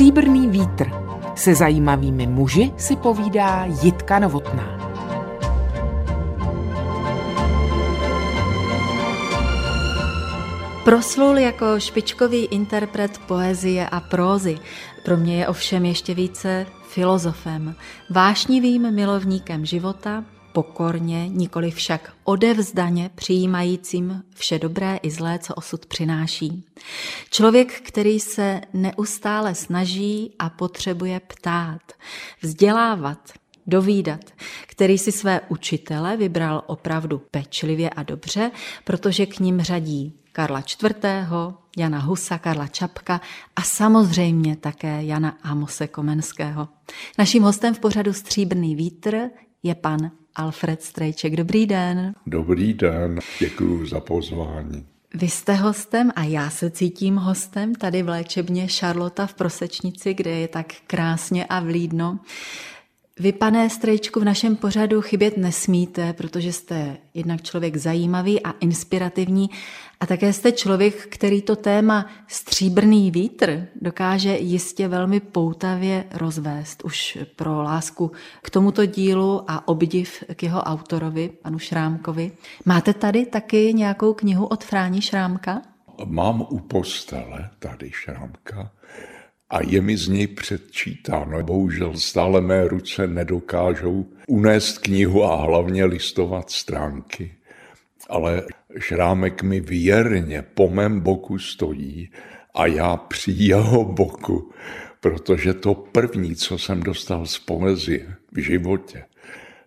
Stříbrný vítr. Se zajímavými muži si povídá Jitka Novotná. Proslul jako špičkový interpret poezie a prózy. Pro mě je ovšem ještě více filozofem, vášnivým milovníkem života, pokorně, nikoli však odevzdaně přijímajícím vše dobré i zlé, co osud přináší. Člověk, který se neustále snaží a potřebuje ptát, vzdělávat, dovídat, který si své učitele vybral opravdu pečlivě a dobře, protože k ním řadí Karla IV., Jana Husa, Karla Čapka a samozřejmě také Jana Amose Komenského. Naším hostem v pořadu Stříbrný vítr je pan Alfred Strejček. Dobrý den. Dobrý den, děkuji za pozvání. Vy jste hostem a já se cítím hostem tady v léčebně Šarlota v Prosečnici, kde je tak krásně a vlídno. Vy, pane Strejčku, v našem pořadu chybět nesmíte, protože jste jednak člověk zajímavý a inspirativní a také jste člověk, který to téma stříbrný vítr dokáže jistě velmi poutavě rozvést už pro lásku k tomuto dílu a obdiv k jeho autorovi, panu Šrámkovi. Máte tady taky nějakou knihu od Fráni Šrámka? Mám u postele tady Šrámka a je mi z něj předčítáno. Bohužel stále mé ruce nedokážou unést knihu a hlavně listovat stránky. Ale Šrámek mi věrně po mém boku stojí a já při jeho boku, protože to první, co jsem dostal z poezie v životě,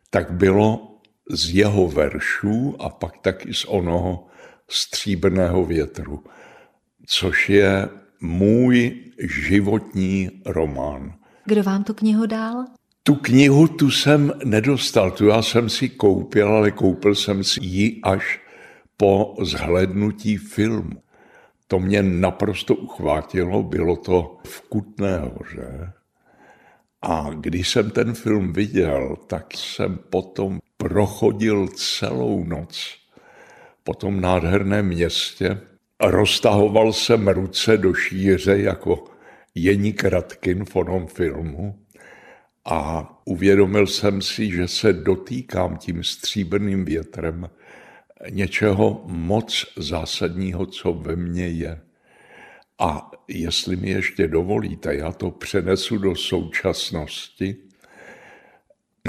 tak bylo z jeho veršů a pak taky z onoho stříbrného větru, což je můj životní román. Kdo vám tu knihu dal? Tu knihu tu jsem nedostal, tu já jsem si koupil, ale koupil jsem si ji až po zhlednutí filmu. To mě naprosto uchvátilo, bylo to v Kutné hoře. A když jsem ten film viděl, tak jsem potom prochodil celou noc po tom nádherném městě roztahoval jsem ruce do šíře jako Jení Kratkin v onom filmu a uvědomil jsem si, že se dotýkám tím stříbrným větrem něčeho moc zásadního, co ve mně je. A jestli mi ještě dovolíte, já to přenesu do současnosti,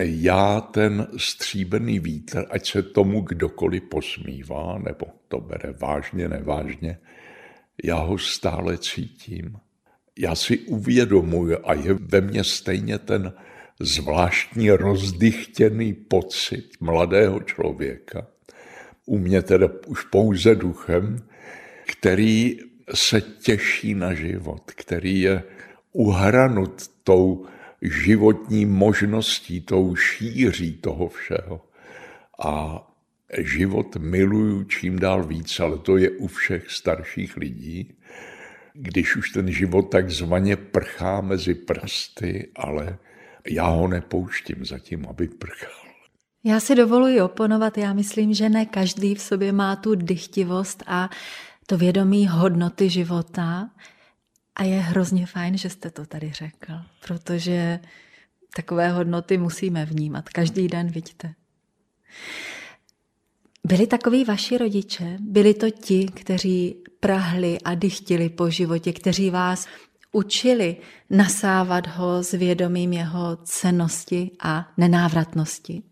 já ten stříbrný vítr, ať se tomu kdokoliv posmívá, nebo to bere vážně, nevážně, já ho stále cítím. Já si uvědomuji a je ve mně stejně ten zvláštní rozdychtěný pocit mladého člověka, u mě teda už pouze duchem, který se těší na život, který je uhranut tou životní možností, tou šíří toho všeho. A život miluju čím dál víc, ale to je u všech starších lidí, když už ten život takzvaně prchá mezi prsty, ale já ho nepouštím zatím, aby prchal. Já si dovoluji oponovat, já myslím, že ne každý v sobě má tu dychtivost a to vědomí hodnoty života. A je hrozně fajn, že jste to tady řekl, protože takové hodnoty musíme vnímat. Každý den, vidíte. Byli takoví vaši rodiče? Byli to ti, kteří prahli a dychtili po životě, kteří vás učili nasávat ho s vědomím jeho cenosti a nenávratnosti?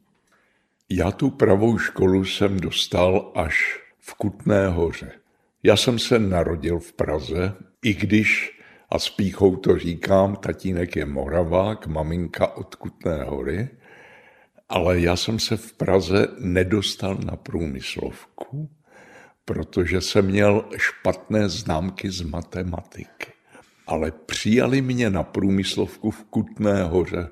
Já tu pravou školu jsem dostal až v Kutné hoře. Já jsem se narodil v Praze, i když, a s píchou to říkám, tatínek je Moravák, maminka od Kutné hory, ale já jsem se v Praze nedostal na průmyslovku, protože jsem měl špatné známky z matematiky. Ale přijali mě na průmyslovku v Kutné hoře.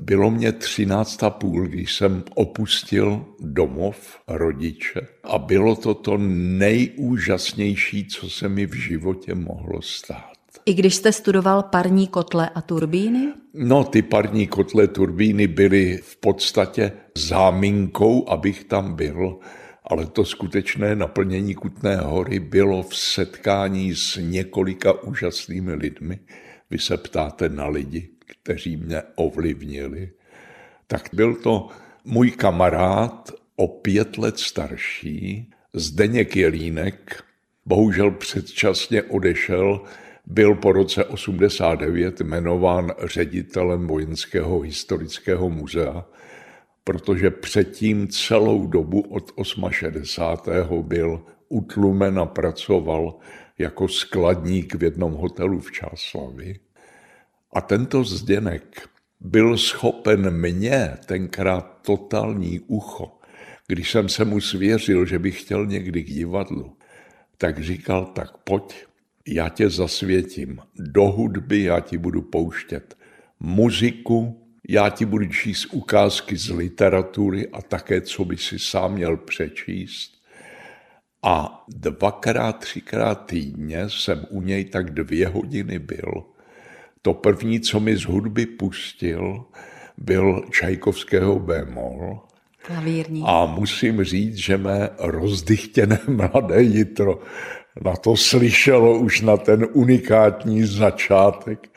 Bylo mě třináct a půl, když jsem opustil domov rodiče a bylo to to nejúžasnější, co se mi v životě mohlo stát. I když jste studoval parní kotle a turbíny? No, ty parní kotle turbíny byly v podstatě záminkou, abych tam byl, ale to skutečné naplnění Kutné hory bylo v setkání s několika úžasnými lidmi, vy se ptáte na lidi, kteří mě ovlivnili, tak byl to můj kamarád o pět let starší, Zdeněk Jelínek, bohužel předčasně odešel, byl po roce 89 jmenován ředitelem Vojenského historického muzea, protože předtím celou dobu od 68. byl utlumen a pracoval jako skladník v jednom hotelu v Čáslavi. A tento Zdenek byl schopen mě tenkrát totální ucho, když jsem se mu svěřil, že bych chtěl někdy k divadlu, tak říkal, tak pojď, já tě zasvětím. Do hudby já ti budu pouštět muziku, já ti budu číst ukázky z literatury a také, co by si sám měl přečíst. A dvakrát, třikrát týdně jsem u něj tak dvě hodiny byl. To první, co mi z hudby pustil, byl Čajkovského bémol. Klavírní. A musím říct, že mé rozdychtěné mladé jitro na to slyšelo už na ten unikátní začátek.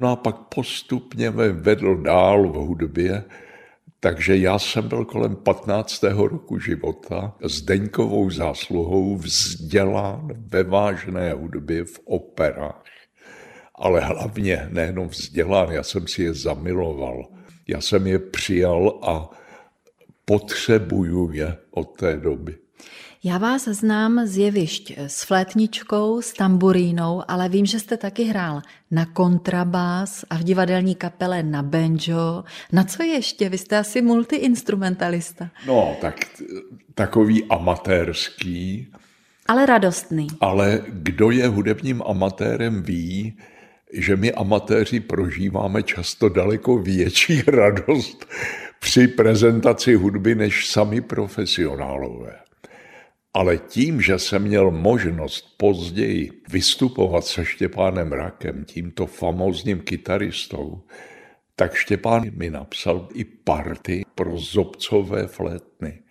No a pak postupně mě vedl dál v hudbě, takže já jsem byl kolem 15. roku života s Deňkovou zásluhou vzdělán ve vážné hudbě v operách. Ale hlavně nejenom vzdělán, já jsem si je zamiloval. Já jsem je přijal a potřebuju je od té doby. Já vás znám z jevišť s flétničkou, s tamburínou, ale vím, že jste taky hrál na kontrabás a v divadelní kapele na banjo. Na co ještě? Vy jste asi multiinstrumentalista. No, tak takový amatérský. Ale radostný. Ale kdo je hudebním amatérem ví, že my amatéři prožíváme často daleko větší radost při prezentaci hudby než sami profesionálové. Ale tím, že jsem měl možnost později vystupovat se Štěpánem Rakem, tímto famózním kytaristou, tak Štěpán mi napsal i party pro zobcové flétny.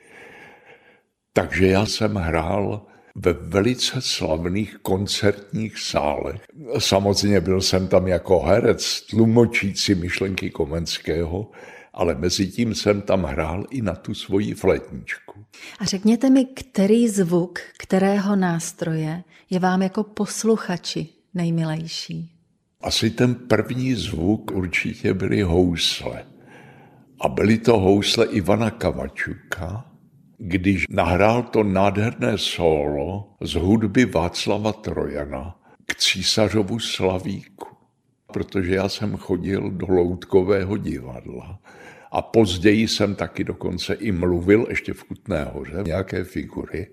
Takže já jsem hrál ve velice slavných koncertních sálech. Samozřejmě byl jsem tam jako herec, tlumočící myšlenky Komenského, ale mezi tím jsem tam hrál i na tu svoji flétničku. A řekněte mi, který zvuk, kterého nástroje je vám jako posluchači nejmilejší? Asi ten první zvuk určitě byly housle. A byly to housle Ivana Kavačuka, když nahrál to nádherné solo z hudby Václava Trojana k císařovu slavíku. Protože já jsem chodil do loutkového divadla a později jsem taky dokonce i mluvil, ještě v Kutné hoře, nějaké figury.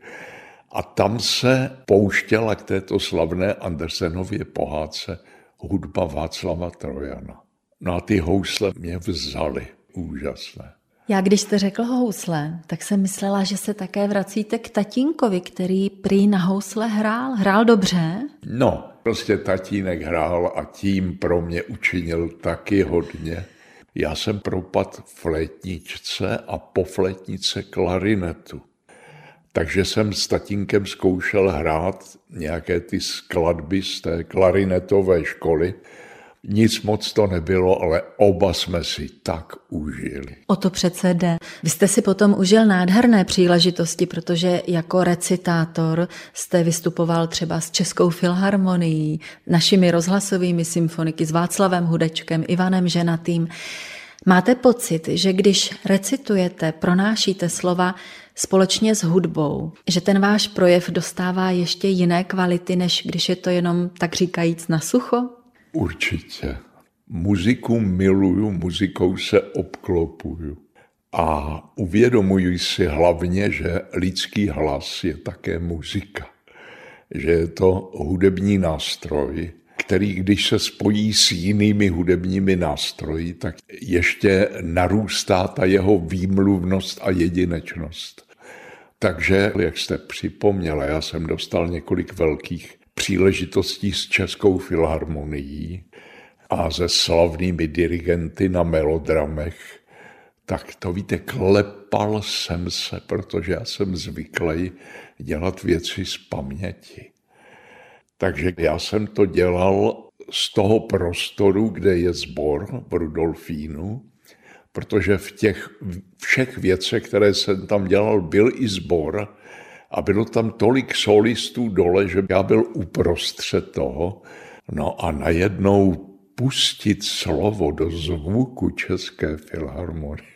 A tam se pouštěla k této slavné Andersenově pohádce hudba Václava Trojana. No a ty housle mě vzaly. Úžasné. Já když jste řekl housle, tak jsem myslela, že se také vracíte k tatínkovi, který prý na housle hrál. Hrál dobře? No, prostě tatínek hrál a tím pro mě učinil taky hodně. Já jsem propad flétničce a po flétnice klarinetu. Takže jsem s tatínkem zkoušel hrát nějaké ty skladby z té klarinetové školy. Nic moc to nebylo, ale oba jsme si tak užili. O to přece jde. Vy jste si potom užil nádherné příležitosti, protože jako recitátor jste vystupoval třeba s Českou filharmonií, našimi rozhlasovými symfoniky, s Václavem Hudečkem, Ivanem Ženatým. Máte pocit, že když recitujete, pronášíte slova společně s hudbou, že ten váš projev dostává ještě jiné kvality, než když je to jenom tak říkajíc na sucho? Určitě. Muziku miluju, muzikou se obklopuju. A uvědomuji si hlavně, že lidský hlas je také muzika. Že je to hudební nástroj, který když se spojí s jinými hudebními nástroji, tak ještě narůstá ta jeho výmluvnost a jedinečnost. Takže, jak jste připomněla, já jsem dostal několik velkých příležitostí s Českou filharmonií a se slavnými dirigenty na melodramech, tak to víte, klepal jsem se, protože já jsem zvyklý dělat věci z paměti. Takže já jsem to dělal z toho prostoru, kde je sbor v Rudolfínu, protože v těch všech věcech, které jsem tam dělal, byl i sbor a bylo tam tolik solistů dole, že já byl uprostřed toho. No a najednou pustit slovo do zvuku České filharmonie.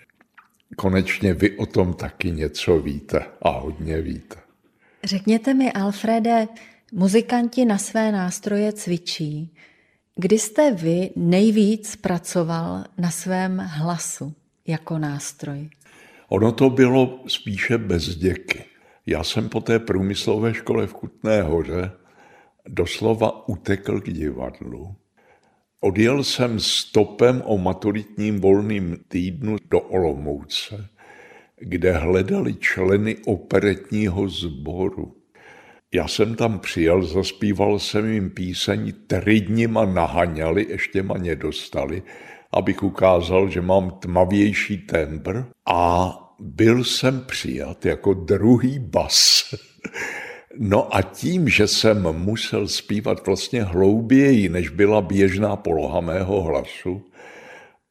Konečně vy o tom taky něco víte a hodně víte. Řekněte mi, Alfrede, muzikanti na své nástroje cvičí. Kdy jste vy nejvíc pracoval na svém hlasu jako nástroj? Ono to bylo spíše bez děky. Já jsem po té průmyslové škole v Kutné hoře doslova utekl k divadlu. Odjel jsem stopem o maturitním volným týdnu do Olomouce, kde hledali členy operetního sboru. Já jsem tam přijel, zaspíval jsem jim píseň, tři dny ma nahaňali, ještě ma nedostali, abych ukázal, že mám tmavější tembr a byl jsem přijat jako druhý bas. No a tím, že jsem musel zpívat vlastně hlouběji, než byla běžná poloha mého hlasu,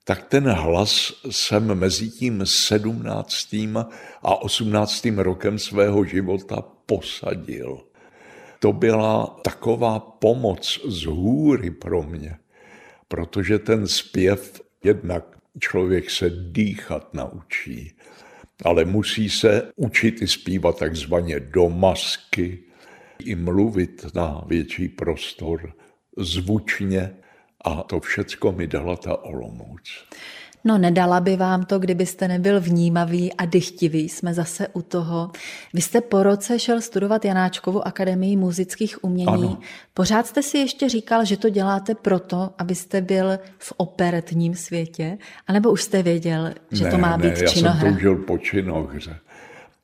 tak ten hlas jsem mezi tím sedmnáctým a osmnáctým rokem svého života posadil. To byla taková pomoc z hůry pro mě, protože ten zpěv jednak člověk se dýchat naučí, ale musí se učit i zpívat takzvaně do masky, i mluvit na větší prostor, zvučně a to všecko mi dala ta Olomouc. No nedala by vám to, kdybyste nebyl vnímavý a dychtivý, jsme zase u toho. Vy jste po roce šel studovat Janáčkovu akademii muzických umění. Ano. Pořád jste si ještě říkal, že to děláte proto, abyste byl v operetním světě? A nebo už jste věděl, že ne, to má ne, být já činohra? jsem toužil po činohře.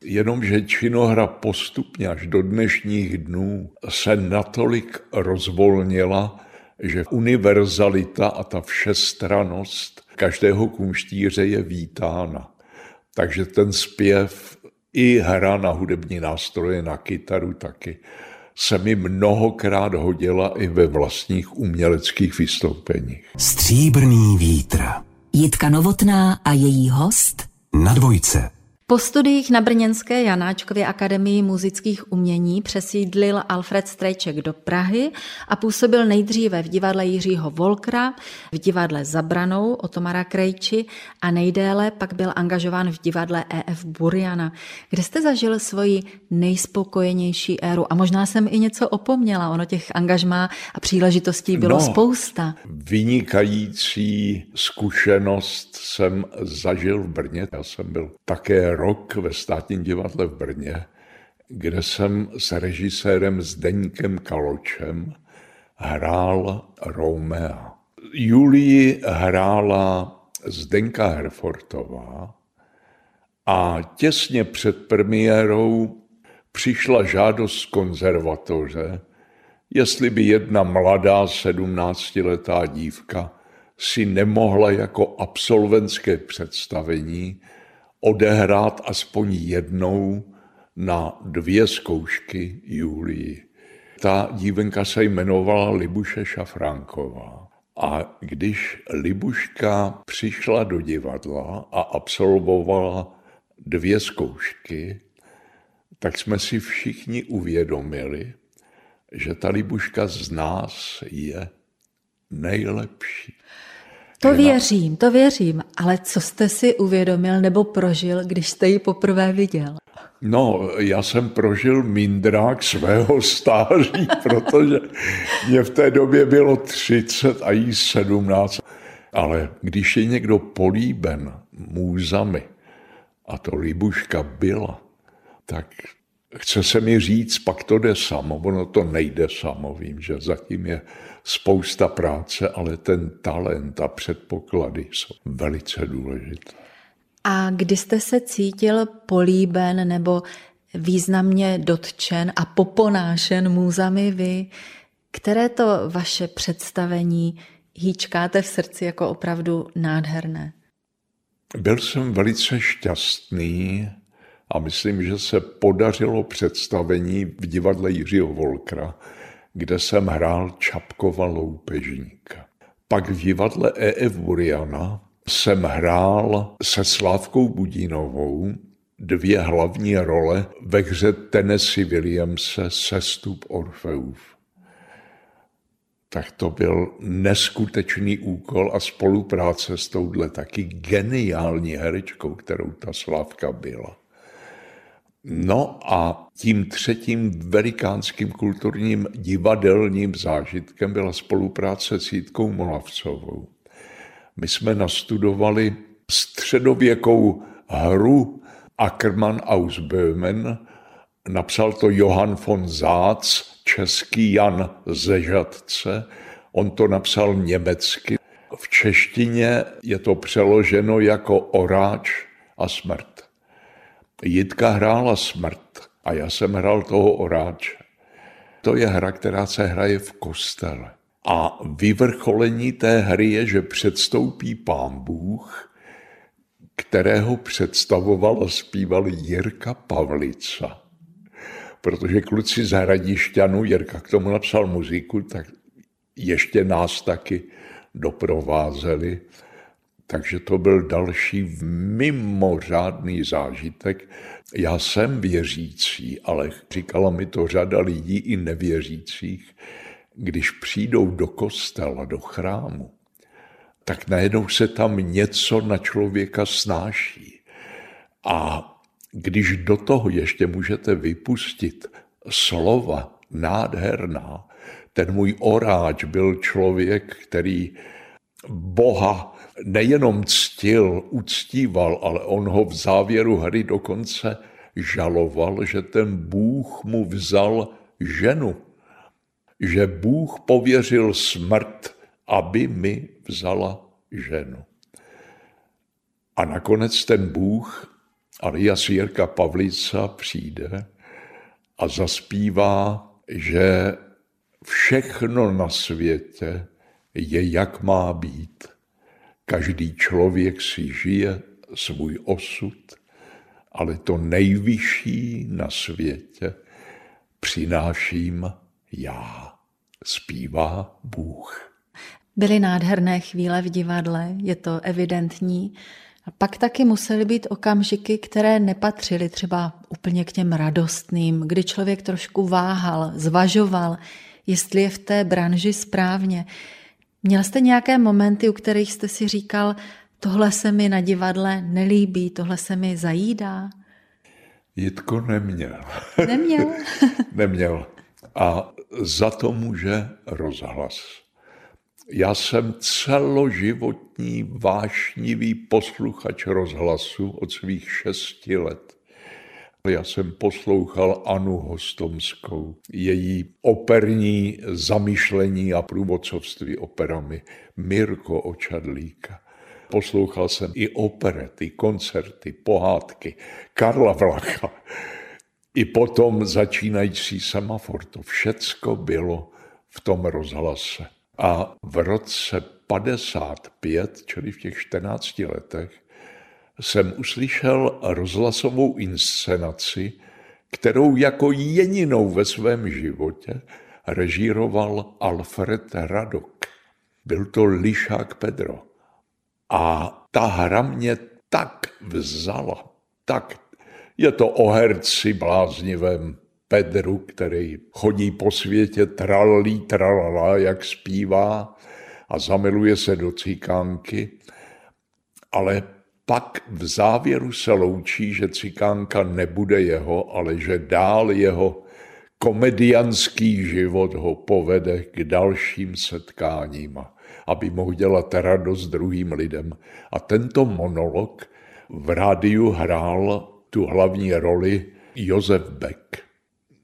Jenomže činohra postupně až do dnešních dnů se natolik rozvolnila, že univerzalita a ta všestranost každého kumštíře je vítána. Takže ten zpěv i hra na hudební nástroje, na kytaru taky, se mi mnohokrát hodila i ve vlastních uměleckých vystoupeních. Stříbrný vítr. Jitka Novotná a její host Na dvojce. Po studiích na Brněnské Janáčkově akademii muzických umění přesídlil Alfred Strejček do Prahy a působil nejdříve v divadle Jiřího Volkra, v divadle Zabranou Otomara Krejči a nejdéle pak byl angažován v divadle EF Buriana, kde jste zažil svoji nejspokojenější éru. A možná jsem i něco opomněla, ono těch angažmá a příležitostí bylo No. spousta. Vynikající zkušenost jsem zažil v Brně. Já jsem byl také rok ve státním divadle v Brně, kde jsem s režisérem Zdeňkem Kaločem hrál Romea. Julii hrála Zdenka Herfortová a těsně před premiérou přišla žádost konzervatoře, jestli by jedna mladá sedmnáctiletá dívka si nemohla jako absolventské představení odehrát aspoň jednou na dvě zkoušky Julii. Ta dívenka se jmenovala Libuše Šafránková. A když Libuška přišla do divadla a absolvovala dvě zkoušky, tak jsme si všichni uvědomili, že ta Libuška z nás je nejlepší. To věřím, to věřím, ale co jste si uvědomil nebo prožil, když jste ji poprvé viděl? No, já jsem prožil mindrák svého stáří, protože mě v té době bylo 30 a jí 17. Ale když je někdo políben můzami, a to Libuška byla, tak chce se mi říct, pak to jde samo. Ono to nejde samo, vím, že zatím je spousta práce, ale ten talent a předpoklady jsou velice důležité. A kdy jste se cítil políben nebo významně dotčen a poponášen můzami vy, které to vaše představení hýčkáte v srdci jako opravdu nádherné? Byl jsem velice šťastný a myslím, že se podařilo představení v divadle Jiřího Volkra, kde jsem hrál Čapkova loupežníka. Pak v divadle E.F. Buriana jsem hrál se Slávkou Budínovou dvě hlavní role ve hře Tennessee Williamse Sestup Orfeův. Tak to byl neskutečný úkol a spolupráce s touhle taky geniální herečkou, kterou ta Slávka byla. No a tím třetím velikánským kulturním divadelním zážitkem byla spolupráce s Jitkou Molavcovou. My jsme nastudovali středověkou hru Ackermann aus Böhmen, napsal to Johann von Zác, český Jan Zežadce, on to napsal německy. V češtině je to přeloženo jako oráč a smrt. Jitka hrála smrt a já jsem hrál toho oráče. To je hra, která se hraje v kostele. A vyvrcholení té hry je, že předstoupí pán Bůh, kterého představoval a zpíval Jirka Pavlica. Protože kluci z Hradišťanu, Jirka k tomu napsal muziku, tak ještě nás taky doprovázeli. Takže to byl další mimořádný zážitek. Já jsem věřící, ale říkala mi to řada lidí i nevěřících, když přijdou do kostela, do chrámu, tak najednou se tam něco na člověka snáší. A když do toho ještě můžete vypustit slova nádherná, ten můj oráč byl člověk, který Boha nejenom ctil, uctíval, ale on ho v závěru hry dokonce žaloval, že ten Bůh mu vzal ženu. Že Bůh pověřil smrt, aby mi vzala ženu. A nakonec ten Bůh, alias Jirka Pavlica, přijde a zaspívá, že všechno na světě je, jak má být. Každý člověk si žije svůj osud, ale to nejvyšší na světě přináším já, zpívá Bůh. Byly nádherné chvíle v divadle, je to evidentní. A pak taky musely být okamžiky, které nepatřily třeba úplně k těm radostným, kdy člověk trošku váhal, zvažoval, jestli je v té branži správně. Měl jste nějaké momenty, u kterých jste si říkal, tohle se mi na divadle nelíbí, tohle se mi zajídá? Jitko neměl. Neměl? neměl. A za to může rozhlas. Já jsem celoživotní vášnivý posluchač rozhlasu od svých šesti let. Já jsem poslouchal Anu Hostomskou, její operní zamýšlení a průvodcovství operami, Mirko Očadlíka. Poslouchal jsem i operety, koncerty, pohádky, Karla Vlacha. I potom začínající semafor. To všecko bylo v tom rozhlase. A v roce 55, čili v těch 14 letech, jsem uslyšel rozhlasovou inscenaci, kterou jako jedinou ve svém životě režíroval Alfred Radok. Byl to Lišák Pedro. A ta hra mě tak vzala, tak je to o herci bláznivém Pedru, který chodí po světě tralí, tralala, jak zpívá a zamiluje se do cikánky, ale pak v závěru se loučí, že cikánka nebude jeho, ale že dál jeho komedianský život ho povede k dalším setkáním, aby mohl dělat radost druhým lidem. A tento monolog v rádiu hrál tu hlavní roli Josef Beck.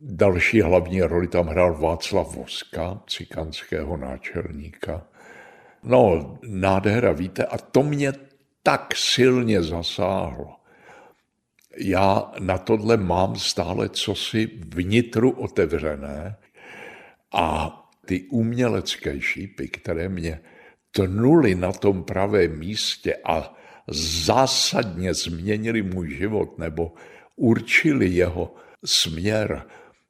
Další hlavní roli tam hrál Václav Voska, cikánského náčelníka. No, nádhera, víte, a to mě tak silně zasáhlo. Já na tohle mám stále cosi vnitru otevřené a ty umělecké šípy, které mě tnuly na tom pravém místě a zásadně změnili můj život nebo určili jeho směr,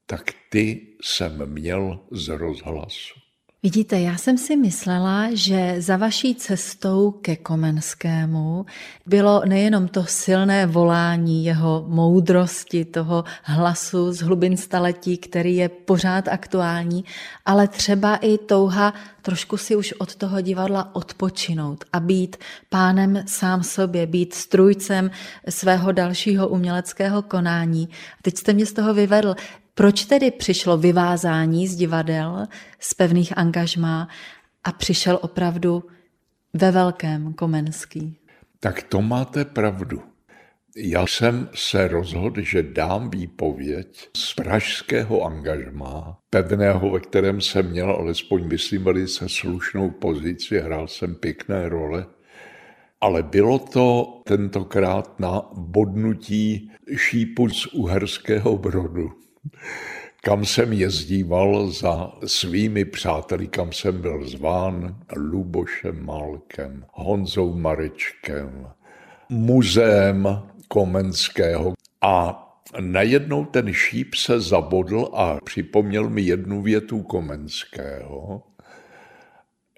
tak ty jsem měl z rozhlasu. Vidíte, já jsem si myslela, že za vaší cestou ke Komenskému bylo nejenom to silné volání jeho moudrosti, toho hlasu z hlubin staletí, který je pořád aktuální, ale třeba i touha trošku si už od toho divadla odpočinout a být pánem sám sobě, být strujcem svého dalšího uměleckého konání. Teď jste mě z toho vyvedl. Proč tedy přišlo vyvázání z divadel, z pevných angažmá a přišel opravdu ve velkém Komenský? Tak to máte pravdu. Já jsem se rozhodl, že dám výpověď z pražského angažmá, pevného, ve kterém jsem měl alespoň, myslím, velice slušnou pozici, hrál jsem pěkné role, ale bylo to tentokrát na bodnutí šípu z uherského brodu kam jsem jezdíval za svými přáteli, kam jsem byl zván, Lubošem Malkem, Honzou Marečkem, muzeem Komenského. A najednou ten šíp se zabodl a připomněl mi jednu větu Komenského,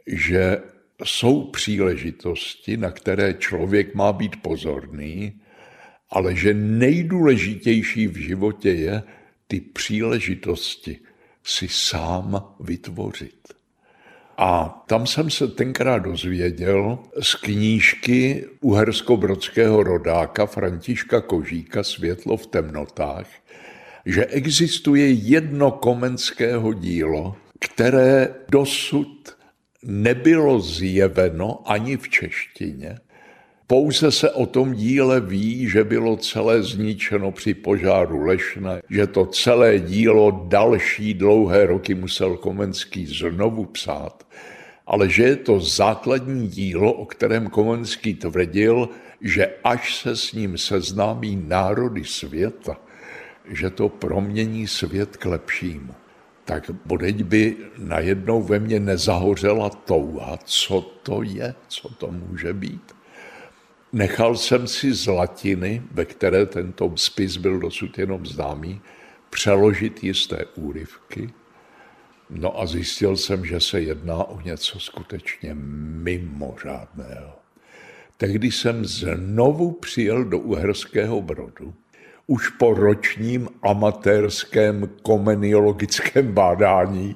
že jsou příležitosti, na které člověk má být pozorný, ale že nejdůležitější v životě je, ty příležitosti si sám vytvořit. A tam jsem se tenkrát dozvěděl z knížky uhersko-brodského rodáka Františka Kožíka Světlo v temnotách, že existuje jedno komenského dílo, které dosud nebylo zjeveno ani v češtině, pouze se o tom díle ví, že bylo celé zničeno při požáru Lešna, že to celé dílo další dlouhé roky musel Komenský znovu psát, ale že je to základní dílo, o kterém Komenský tvrdil, že až se s ním seznámí národy světa, že to promění svět k lepšímu. Tak bodeď by najednou ve mně nezahořela touha, co to je, co to může být. Nechal jsem si z latiny, ve které tento spis byl dosud jenom známý, přeložit jisté úryvky. No a zjistil jsem, že se jedná o něco skutečně mimořádného. Tehdy jsem znovu přijel do Uherského Brodu, už po ročním amatérském komeniologickém bádání,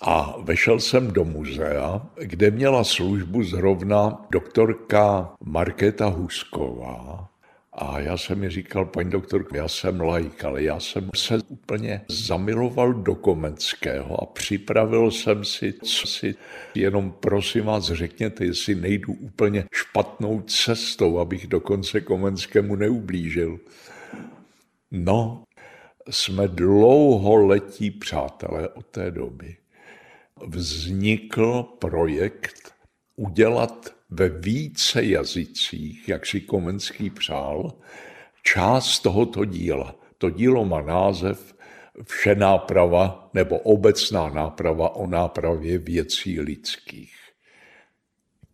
a vešel jsem do muzea, kde měla službu zrovna doktorka Markéta Husková. A já jsem mi říkal, paní doktorko, já jsem laik, ale já jsem se úplně zamiloval do Komenského a připravil jsem si, co si jenom prosím vás řekněte, jestli nejdu úplně špatnou cestou, abych dokonce Komenskému neublížil. No, jsme dlouholetí přátelé od té doby vznikl projekt udělat ve více jazycích, jak si Komenský přál, část tohoto díla. To dílo má název Vše náprava nebo obecná náprava o nápravě věcí lidských.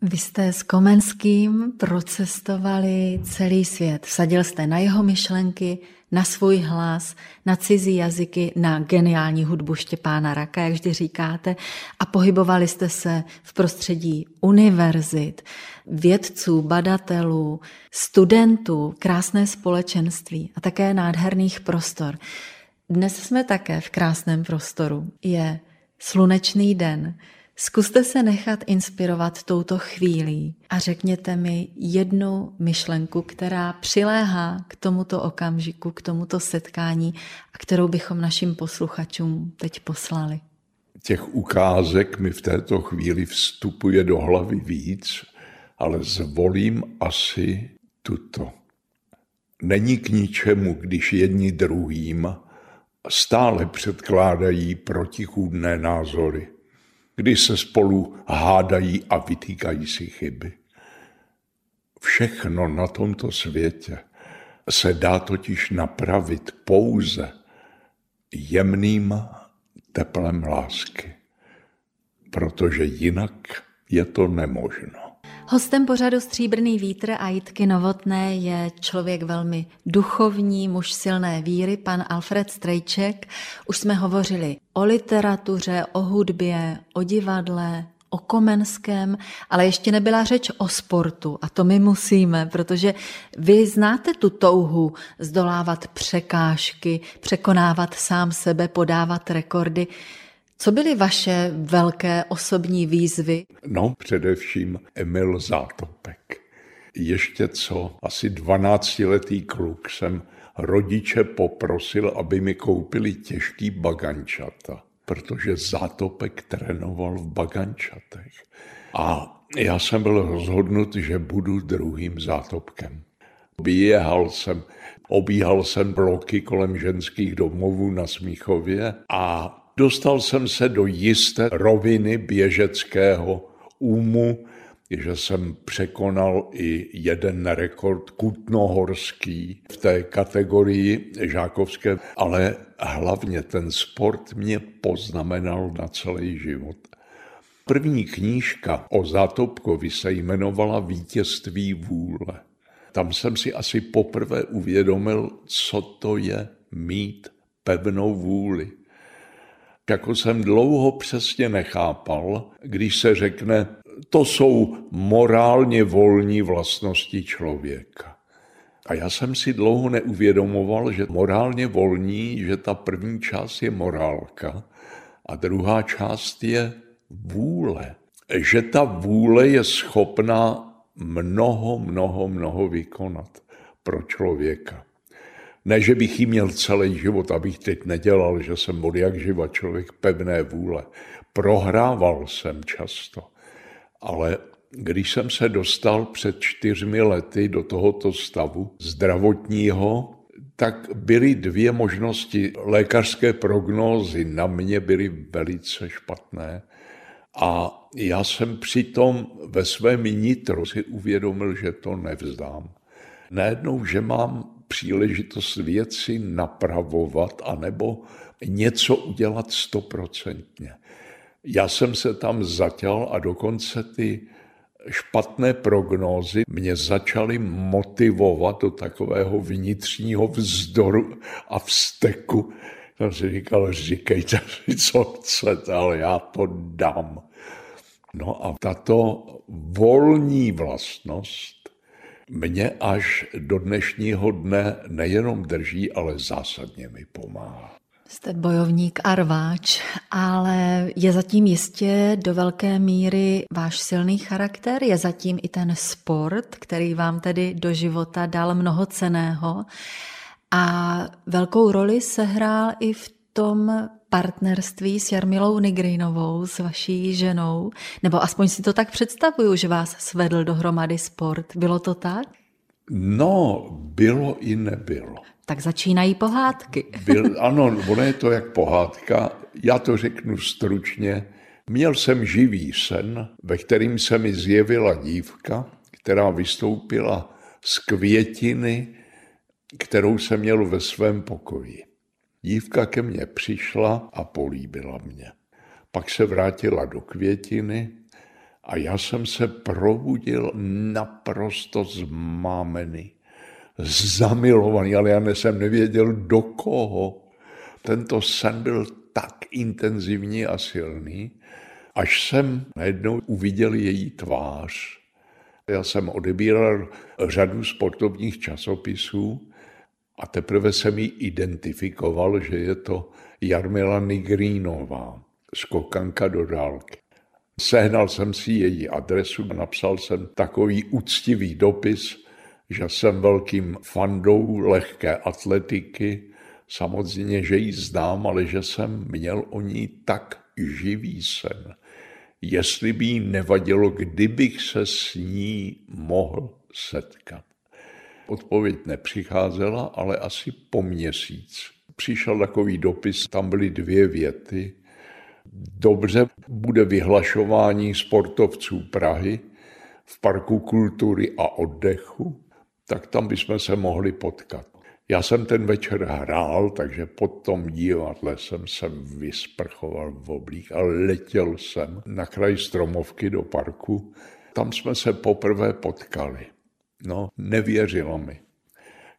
Vy jste s Komenským procestovali celý svět. Vsadil jste na jeho myšlenky, na svůj hlas, na cizí jazyky, na geniální hudbu Štěpána Raka, jak vždy říkáte, a pohybovali jste se v prostředí univerzit, vědců, badatelů, studentů, krásné společenství a také nádherných prostor. Dnes jsme také v krásném prostoru. Je slunečný den. Zkuste se nechat inspirovat touto chvílí a řekněte mi jednu myšlenku, která přiléhá k tomuto okamžiku, k tomuto setkání a kterou bychom našim posluchačům teď poslali. Těch ukázek mi v této chvíli vstupuje do hlavy víc, ale zvolím asi tuto. Není k ničemu, když jedni druhým stále předkládají protichůdné názory kdy se spolu hádají a vytýkají si chyby. Všechno na tomto světě se dá totiž napravit pouze jemným teplem lásky, protože jinak je to nemožno. Hostem pořadu Stříbrný vítr a Jitky Novotné je člověk velmi duchovní, muž silné víry, pan Alfred Strejček. Už jsme hovořili o literatuře, o hudbě, o divadle, o Komenském, ale ještě nebyla řeč o sportu a to my musíme, protože vy znáte tu touhu zdolávat překážky, překonávat sám sebe, podávat rekordy. Co byly vaše velké osobní výzvy? No, především Emil Zátopek. Ještě co, asi 12-letý kluk jsem rodiče poprosil, aby mi koupili těžký bagančata, protože Zátopek trénoval v bagančatech. A já jsem byl rozhodnut, že budu druhým Zátopkem. Běhal jsem, obíhal jsem bloky kolem ženských domovů na Smíchově a Dostal jsem se do jisté roviny běžeckého úmu, že jsem překonal i jeden rekord kutnohorský v té kategorii žákovské, ale hlavně ten sport mě poznamenal na celý život. První knížka o Zátopkovi se jmenovala Vítězství vůle. Tam jsem si asi poprvé uvědomil, co to je mít pevnou vůli jako jsem dlouho přesně nechápal, když se řekne, to jsou morálně volní vlastnosti člověka. A já jsem si dlouho neuvědomoval, že morálně volní, že ta první část je morálka a druhá část je vůle. Že ta vůle je schopná mnoho, mnoho, mnoho vykonat pro člověka. Ne, že bych jí měl celý život, abych teď nedělal, že jsem od jak živa člověk pevné vůle. Prohrával jsem často, ale když jsem se dostal před čtyřmi lety do tohoto stavu zdravotního, tak byly dvě možnosti. Lékařské prognózy na mě byly velice špatné. A já jsem přitom ve svém nitru si uvědomil, že to nevzdám. Najednou, že mám příležitost věci napravovat anebo něco udělat stoprocentně. Já jsem se tam zatěl a dokonce ty špatné prognózy mě začaly motivovat do takového vnitřního vzdoru a vzteku. Jsem si říkal, říkejte si, co chcete, ale já to dám. No a tato volní vlastnost mě až do dnešního dne nejenom drží, ale zásadně mi pomáhá. Jste bojovník a rváč, ale je zatím jistě do velké míry váš silný charakter, je zatím i ten sport, který vám tedy do života dal mnoho ceného a velkou roli sehrál i v tom partnerství s Jarmilou Nigrinovou, s vaší ženou, nebo aspoň si to tak představuju, že vás svedl dohromady sport. Bylo to tak? No, bylo i nebylo. Tak začínají pohádky. Byl, ano, ono je to jak pohádka. Já to řeknu stručně. Měl jsem živý sen, ve kterým se mi zjevila dívka, která vystoupila z květiny, kterou jsem měl ve svém pokoji. Dívka ke mně přišla a políbila mě. Pak se vrátila do květiny a já jsem se probudil naprosto zmámený, zamilovaný, ale já jsem nevěděl do koho. Tento sen byl tak intenzivní a silný, až jsem najednou uviděl její tvář. Já jsem odebíral řadu sportovních časopisů a teprve jsem ji identifikoval, že je to Jarmila Nigrínová, skokanka do dálky. Sehnal jsem si její adresu, napsal jsem takový úctivý dopis, že jsem velkým fandou lehké atletiky, samozřejmě, že ji znám, ale že jsem měl o ní tak živý sen. Jestli by jí nevadilo, kdybych se s ní mohl setkat. Odpověď nepřicházela, ale asi po měsíc. Přišel takový dopis, tam byly dvě věty. Dobře bude vyhlašování sportovců Prahy v Parku kultury a oddechu, tak tam bychom se mohli potkat. Já jsem ten večer hrál, takže po tom divadle jsem se vysprchoval v oblík a letěl jsem na kraj stromovky do parku tam jsme se poprvé potkali. No, nevěřila mi.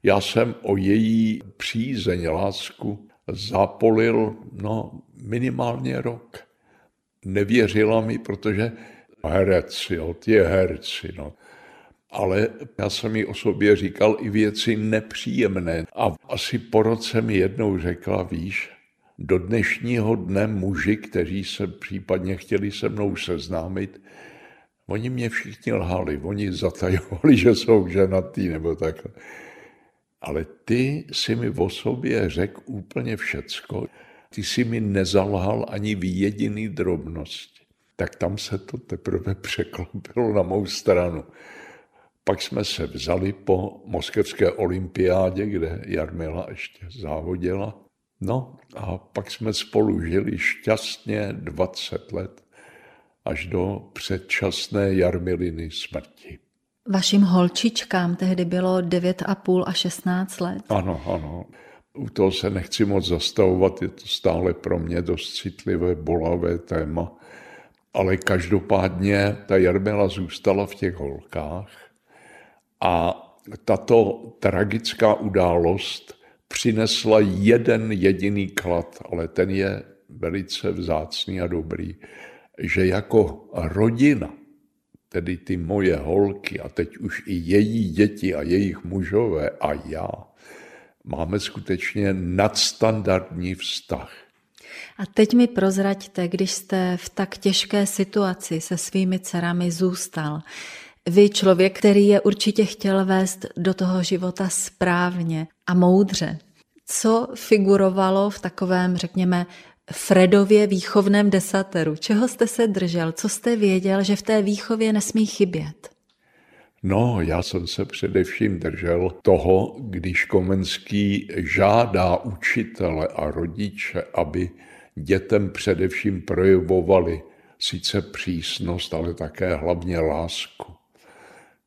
Já jsem o její přízeň, lásku zapolil no, minimálně rok. Nevěřila mi, protože herec, jo, ty herci, no. Ale já jsem jí o sobě říkal i věci nepříjemné. A asi po roce mi jednou řekla, víš, do dnešního dne muži, kteří se případně chtěli se mnou seznámit, oni mě všichni lhali, oni zatajovali, že jsou ženatý nebo takhle. Ale ty si mi o sobě řekl úplně všecko. Ty si mi nezalhal ani v jediný drobnosti. Tak tam se to teprve překlopilo na mou stranu. Pak jsme se vzali po moskevské olympiádě, kde Jarmila ještě závodila. No a pak jsme spolu žili šťastně 20 let až do předčasné Jarmiliny smrti. Vašim holčičkám tehdy bylo 9,5 a 16 let. Ano, ano. U toho se nechci moc zastavovat, je to stále pro mě dost citlivé, bolavé téma. Ale každopádně ta Jarmila zůstala v těch holkách a tato tragická událost přinesla jeden jediný klad, ale ten je velice vzácný a dobrý, že jako rodina, tedy ty moje holky a teď už i její děti a jejich mužové a já, máme skutečně nadstandardní vztah. A teď mi prozraďte, když jste v tak těžké situaci se svými dcerami zůstal, vy člověk, který je určitě chtěl vést do toho života správně a moudře. Co figurovalo v takovém, řekněme, Fredově výchovném desateru? Čeho jste se držel? Co jste věděl, že v té výchově nesmí chybět? No, já jsem se především držel toho, když Komenský žádá učitele a rodiče, aby dětem především projevovali sice přísnost, ale také hlavně lásku.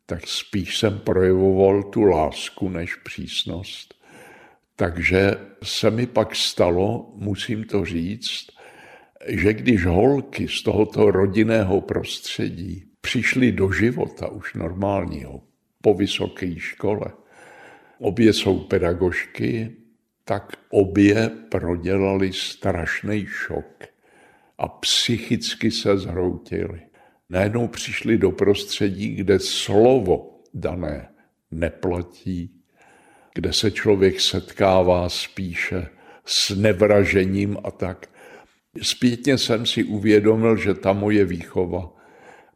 Tak spíš jsem projevoval tu lásku než přísnost. Takže se mi pak stalo, musím to říct, že když holky z tohoto rodinného prostředí přišly do života už normálního, po vysoké škole, obě jsou pedagožky, tak obě prodělali strašný šok a psychicky se zhroutili. Najednou přišli do prostředí, kde slovo dané neplatí, kde se člověk setkává spíše s nevražením a tak. Zpětně jsem si uvědomil, že ta moje výchova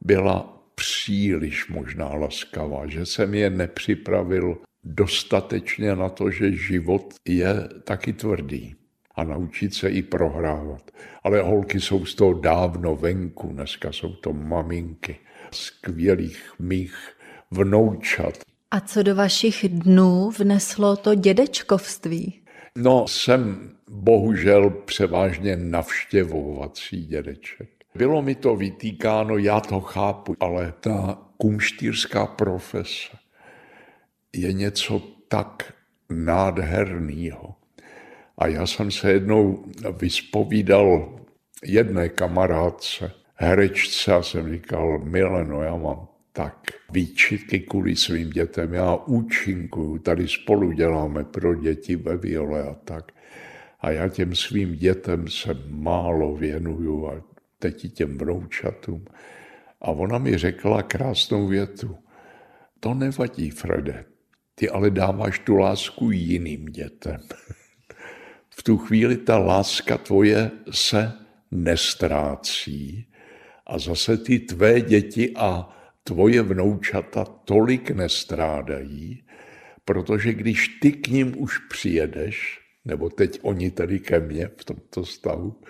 byla příliš možná laskavá, že jsem je nepřipravil dostatečně na to, že život je taky tvrdý a naučit se i prohrávat. Ale holky jsou z toho dávno venku, dneska jsou to maminky skvělých mých vnoučat. A co do vašich dnů vneslo to dědečkovství? No, jsem bohužel převážně navštěvovací dědeček. Bylo mi to vytýkáno, já to chápu, ale ta kumštýrská profese je něco tak nádherného. A já jsem se jednou vyspovídal jedné kamarádce, herečce, a jsem říkal, Mileno, já mám tak výčitky kvůli svým dětem. Já účinkuju, tady spolu děláme pro děti ve Viole a tak. A já těm svým dětem se málo věnuju a teď těm vnoučatům. A ona mi řekla krásnou větu. To nevadí, Frede, ty ale dáváš tu lásku jiným dětem. v tu chvíli ta láska tvoje se nestrácí a zase ty tvé děti a tvoje vnoučata tolik nestrádají, protože když ty k ním už přijedeš, nebo teď oni tady ke mně v tomto stavu,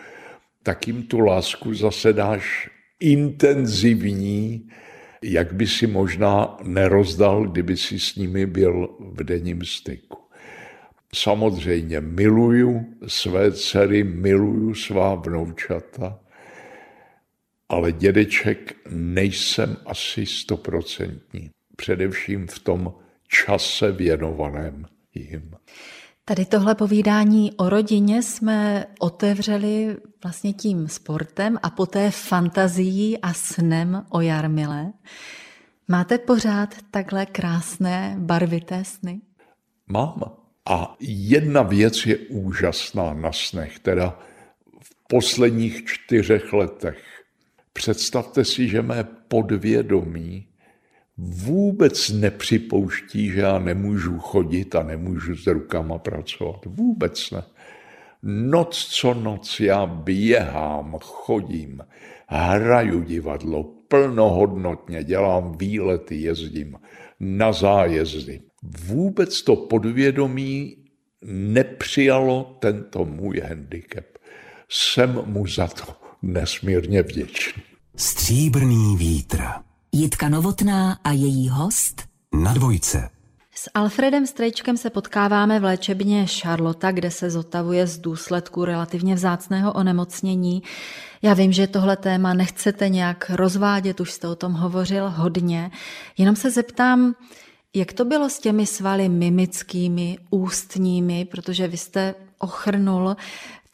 tak jim tu lásku zase dáš intenzivní, jak by si možná nerozdal, kdyby si s nimi byl v denním styku. Samozřejmě miluju své dcery, miluju svá vnoučata, ale dědeček nejsem asi stoprocentní. Především v tom čase věnovaném jim. Tady tohle povídání o rodině jsme otevřeli vlastně tím sportem a poté fantazií a snem o Jarmile. Máte pořád takhle krásné, barvité sny? Mám. A jedna věc je úžasná na snech, teda v posledních čtyřech letech. Představte si, že mé podvědomí vůbec nepřipouští, že já nemůžu chodit a nemůžu s rukama pracovat. Vůbec ne. Noc co noc já běhám, chodím, hraju divadlo plnohodnotně, dělám výlety, jezdím na zájezdy. Vůbec to podvědomí nepřijalo tento můj handicap. Jsem mu za to nesmírně vděčný. Stříbrný vítr. Jitka Novotná a její host Na dvojce. S Alfredem Strejčkem se potkáváme v léčebně Charlotta, kde se zotavuje z důsledku relativně vzácného onemocnění. Já vím, že tohle téma nechcete nějak rozvádět, už jste o tom hovořil hodně. Jenom se zeptám, jak to bylo s těmi svaly mimickými, ústními, protože vy jste ochrnul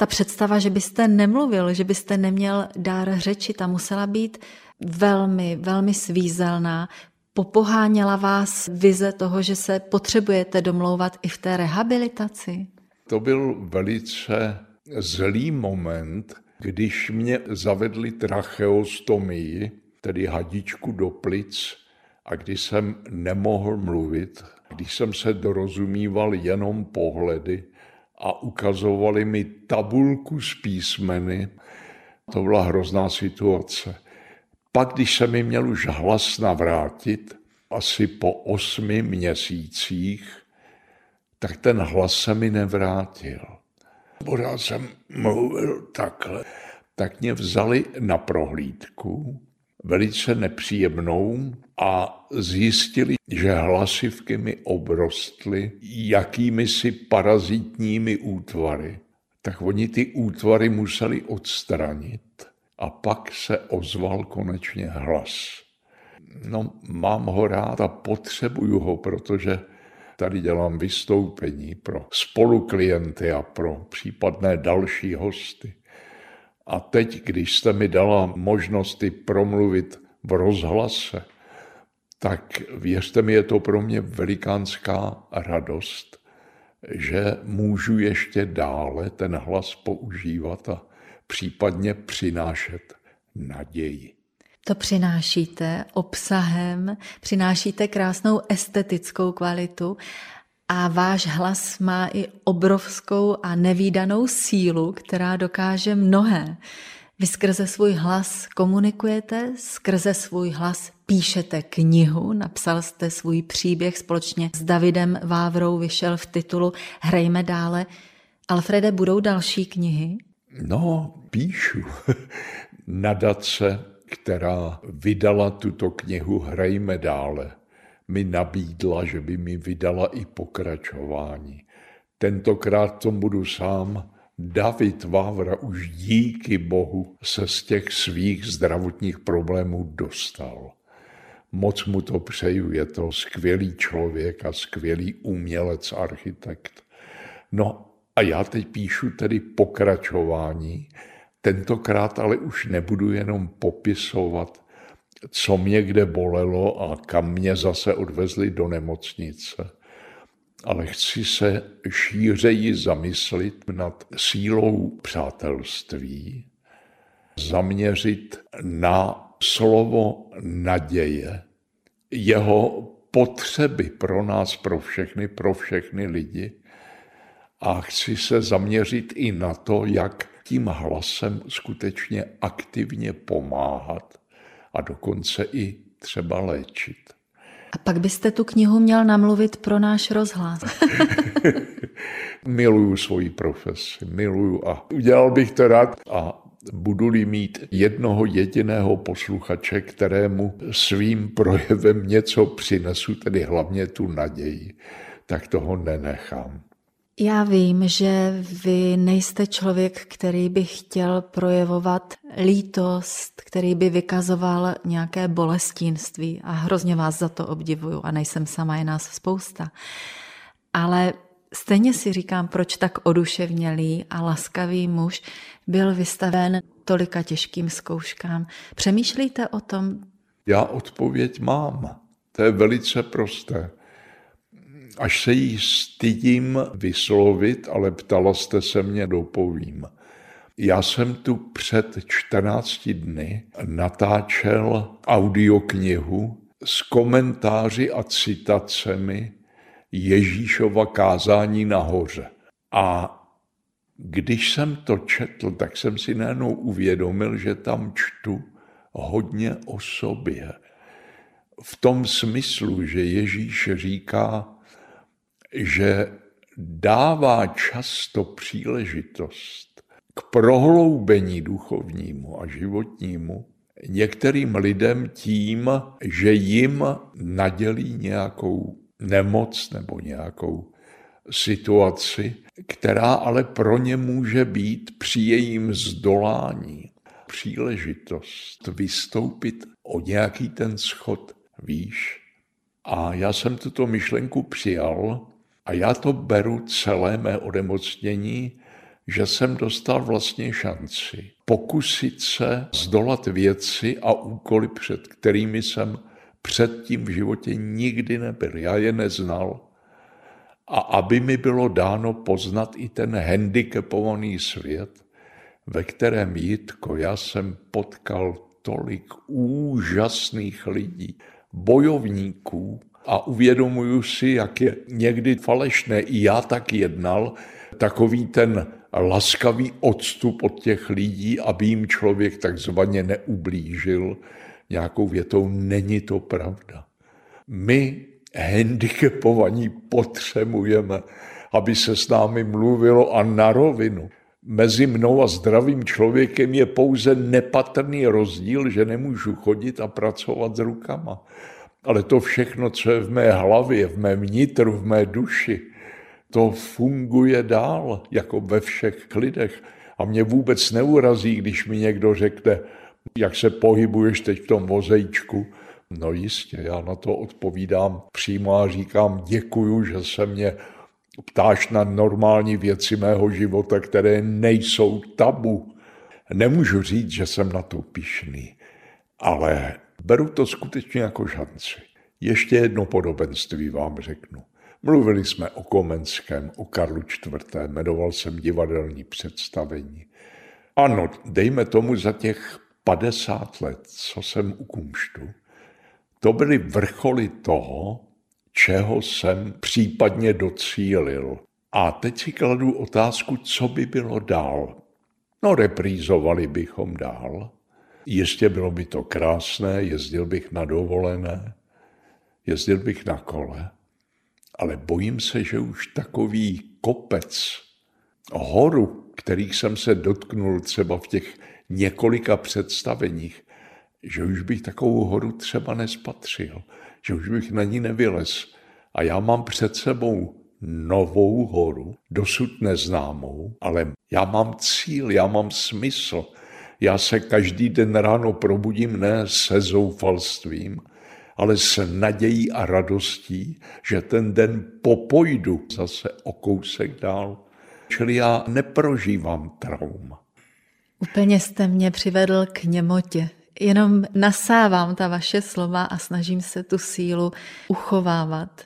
ta představa, že byste nemluvil, že byste neměl dár řeči, ta musela být velmi, velmi svízelná. Popoháněla vás vize toho, že se potřebujete domlouvat i v té rehabilitaci? To byl velice zlý moment, když mě zavedli tracheostomii, tedy hadičku do plic, a když jsem nemohl mluvit, když jsem se dorozumíval jenom pohledy a ukazovali mi tabulku s písmeny, to byla hrozná situace. Pak, když se mi měl už hlas navrátit, asi po osmi měsících, tak ten hlas se mi nevrátil. Pořád jsem mluvil takhle. Tak mě vzali na prohlídku, velice nepříjemnou, a zjistili, že hlasivky mi obrostly jakými si parazitními útvary. Tak oni ty útvary museli odstranit a pak se ozval konečně hlas. No, mám ho rád a potřebuju ho, protože tady dělám vystoupení pro spoluklienty a pro případné další hosty. A teď, když jste mi dala možnosti promluvit v rozhlase, tak věřte mi, je to pro mě velikánská radost, že můžu ještě dále ten hlas používat a případně přinášet naději. To přinášíte obsahem, přinášíte krásnou estetickou kvalitu a váš hlas má i obrovskou a nevýdanou sílu, která dokáže mnohé. Vy skrze svůj hlas komunikujete, skrze svůj hlas píšete knihu, napsal jste svůj příběh společně s Davidem Vávrou, vyšel v titulu Hrajme dále. Alfrede, budou další knihy? No, píšu. Nadace, která vydala tuto knihu Hrajme dále, mi nabídla, že by mi vydala i pokračování. Tentokrát to budu sám. David Vávra už díky bohu se z těch svých zdravotních problémů dostal. Moc mu to přeju, je to skvělý člověk a skvělý umělec, architekt. No a já teď píšu tedy pokračování, tentokrát ale už nebudu jenom popisovat, co mě kde bolelo a kam mě zase odvezli do nemocnice, ale chci se šířeji zamyslit nad sílou přátelství, zaměřit na slovo naděje, jeho potřeby pro nás, pro všechny, pro všechny lidi. A chci se zaměřit i na to, jak tím hlasem skutečně aktivně pomáhat a dokonce i třeba léčit. A pak byste tu knihu měl namluvit pro náš rozhlas. miluju svoji profesi, miluju a udělal bych to rád a budu-li mít jednoho jediného posluchače, kterému svým projevem něco přinesu, tedy hlavně tu naději, tak toho nenechám. Já vím, že vy nejste člověk, který by chtěl projevovat lítost, který by vykazoval nějaké bolestínství a hrozně vás za to obdivuju a nejsem sama, je nás spousta. Ale Stejně si říkám, proč tak oduševnělý a laskavý muž byl vystaven tolika těžkým zkouškám. Přemýšlíte o tom? Já odpověď mám. To je velice prosté. Až se jí stydím vyslovit, ale ptala jste se mě, dopovím. Já jsem tu před 14 dny natáčel audioknihu s komentáři a citacemi Ježíšova kázání nahoře. A když jsem to četl, tak jsem si najednou uvědomil, že tam čtu hodně o sobě. V tom smyslu, že Ježíš říká, že dává často příležitost k prohloubení duchovnímu a životnímu některým lidem tím, že jim nadělí nějakou nemoc nebo nějakou situaci, která ale pro ně může být při jejím zdolání příležitost vystoupit o nějaký ten schod výš. A já jsem tuto myšlenku přijal a já to beru celé mé odemocnění, že jsem dostal vlastně šanci pokusit se zdolat věci a úkoly, před kterými jsem předtím v životě nikdy nebyl. Já je neznal. A aby mi bylo dáno poznat i ten handicapovaný svět, ve kterém Jitko, já jsem potkal tolik úžasných lidí, bojovníků a uvědomuju si, jak je někdy falešné, i já tak jednal, takový ten laskavý odstup od těch lidí, aby jim člověk takzvaně neublížil nějakou větou, není to pravda. My handicapovaní potřebujeme, aby se s námi mluvilo a na rovinu. Mezi mnou a zdravým člověkem je pouze nepatrný rozdíl, že nemůžu chodit a pracovat s rukama. Ale to všechno, co je v mé hlavě, v mém nitru, v mé duši, to funguje dál, jako ve všech lidech. A mě vůbec neurazí, když mi někdo řekne, jak se pohybuješ teď v tom vozejčku. No jistě, já na to odpovídám přímo a říkám děkuju, že se mě ptáš na normální věci mého života, které nejsou tabu. Nemůžu říct, že jsem na to pišný, ale beru to skutečně jako šanci. Ještě jedno podobenství vám řeknu. Mluvili jsme o Komenském, o Karlu IV., jmenoval jsem divadelní představení. Ano, dejme tomu za těch 50 let, co jsem u kumštu, to byly vrcholy toho, čeho jsem případně docílil. A teď si kladu otázku, co by bylo dál. No, reprízovali bychom dál. Ještě bylo by to krásné, jezdil bych na dovolené, jezdil bych na kole, ale bojím se, že už takový kopec, horu, kterých jsem se dotknul třeba v těch několika představeních, že už bych takovou horu třeba nespatřil, že už bych na ní nevylez. A já mám před sebou novou horu, dosud neznámou, ale já mám cíl, já mám smysl. Já se každý den ráno probudím ne se zoufalstvím, ale s nadějí a radostí, že ten den popojdu zase o kousek dál. Čili já neprožívám trauma. Úplně jste mě přivedl k němotě. Jenom nasávám ta vaše slova a snažím se tu sílu uchovávat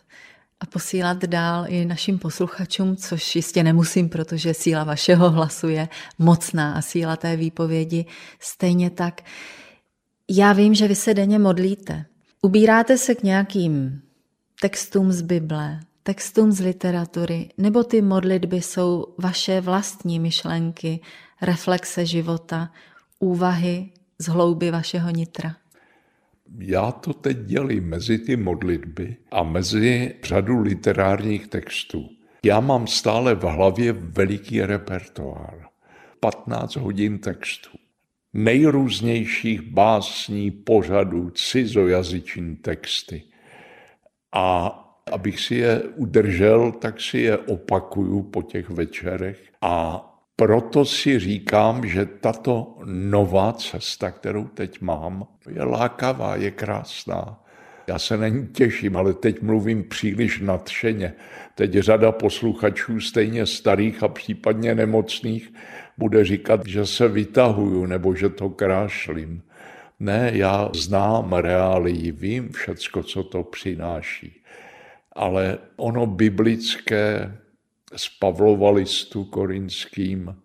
a posílat dál i našim posluchačům, což jistě nemusím, protože síla vašeho hlasu je mocná a síla té výpovědi stejně tak. Já vím, že vy se denně modlíte. Ubíráte se k nějakým textům z Bible, textům z literatury, nebo ty modlitby jsou vaše vlastní myšlenky, reflexe života, úvahy z hlouby vašeho nitra? Já to teď dělím mezi ty modlitby a mezi řadu literárních textů. Já mám stále v hlavě veliký repertoár. 15 hodin textů. Nejrůznějších básní, pořadů, cizojazyční texty. A abych si je udržel, tak si je opakuju po těch večerech a proto si říkám, že tato nová cesta, kterou teď mám, je lákavá, je krásná. Já se na ní těším, ale teď mluvím příliš nadšeně. Teď řada posluchačů, stejně starých a případně nemocných, bude říkat, že se vytahuju nebo že to krášlím. Ne, já znám reálii, vím všecko, co to přináší. Ale ono biblické z Pavlova listu korinským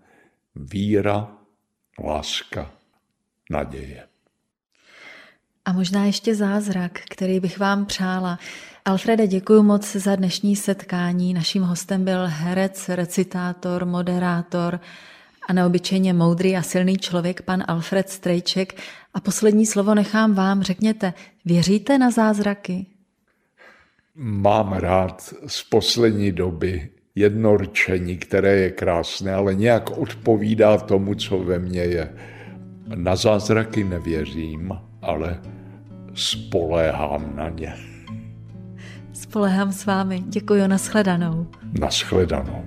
víra, láska, naděje. A možná ještě zázrak, který bych vám přála. Alfrede, děkuji moc za dnešní setkání. Naším hostem byl herec, recitátor, moderátor a neobyčejně moudrý a silný člověk, pan Alfred Strejček. A poslední slovo nechám vám. Řekněte, věříte na zázraky? Mám rád z poslední doby jedno rčení, které je krásné, ale nějak odpovídá tomu, co ve mně je. Na zázraky nevěřím, ale spoléhám na ně. Spolehám s vámi. Děkuji, nashledanou. Nashledanou.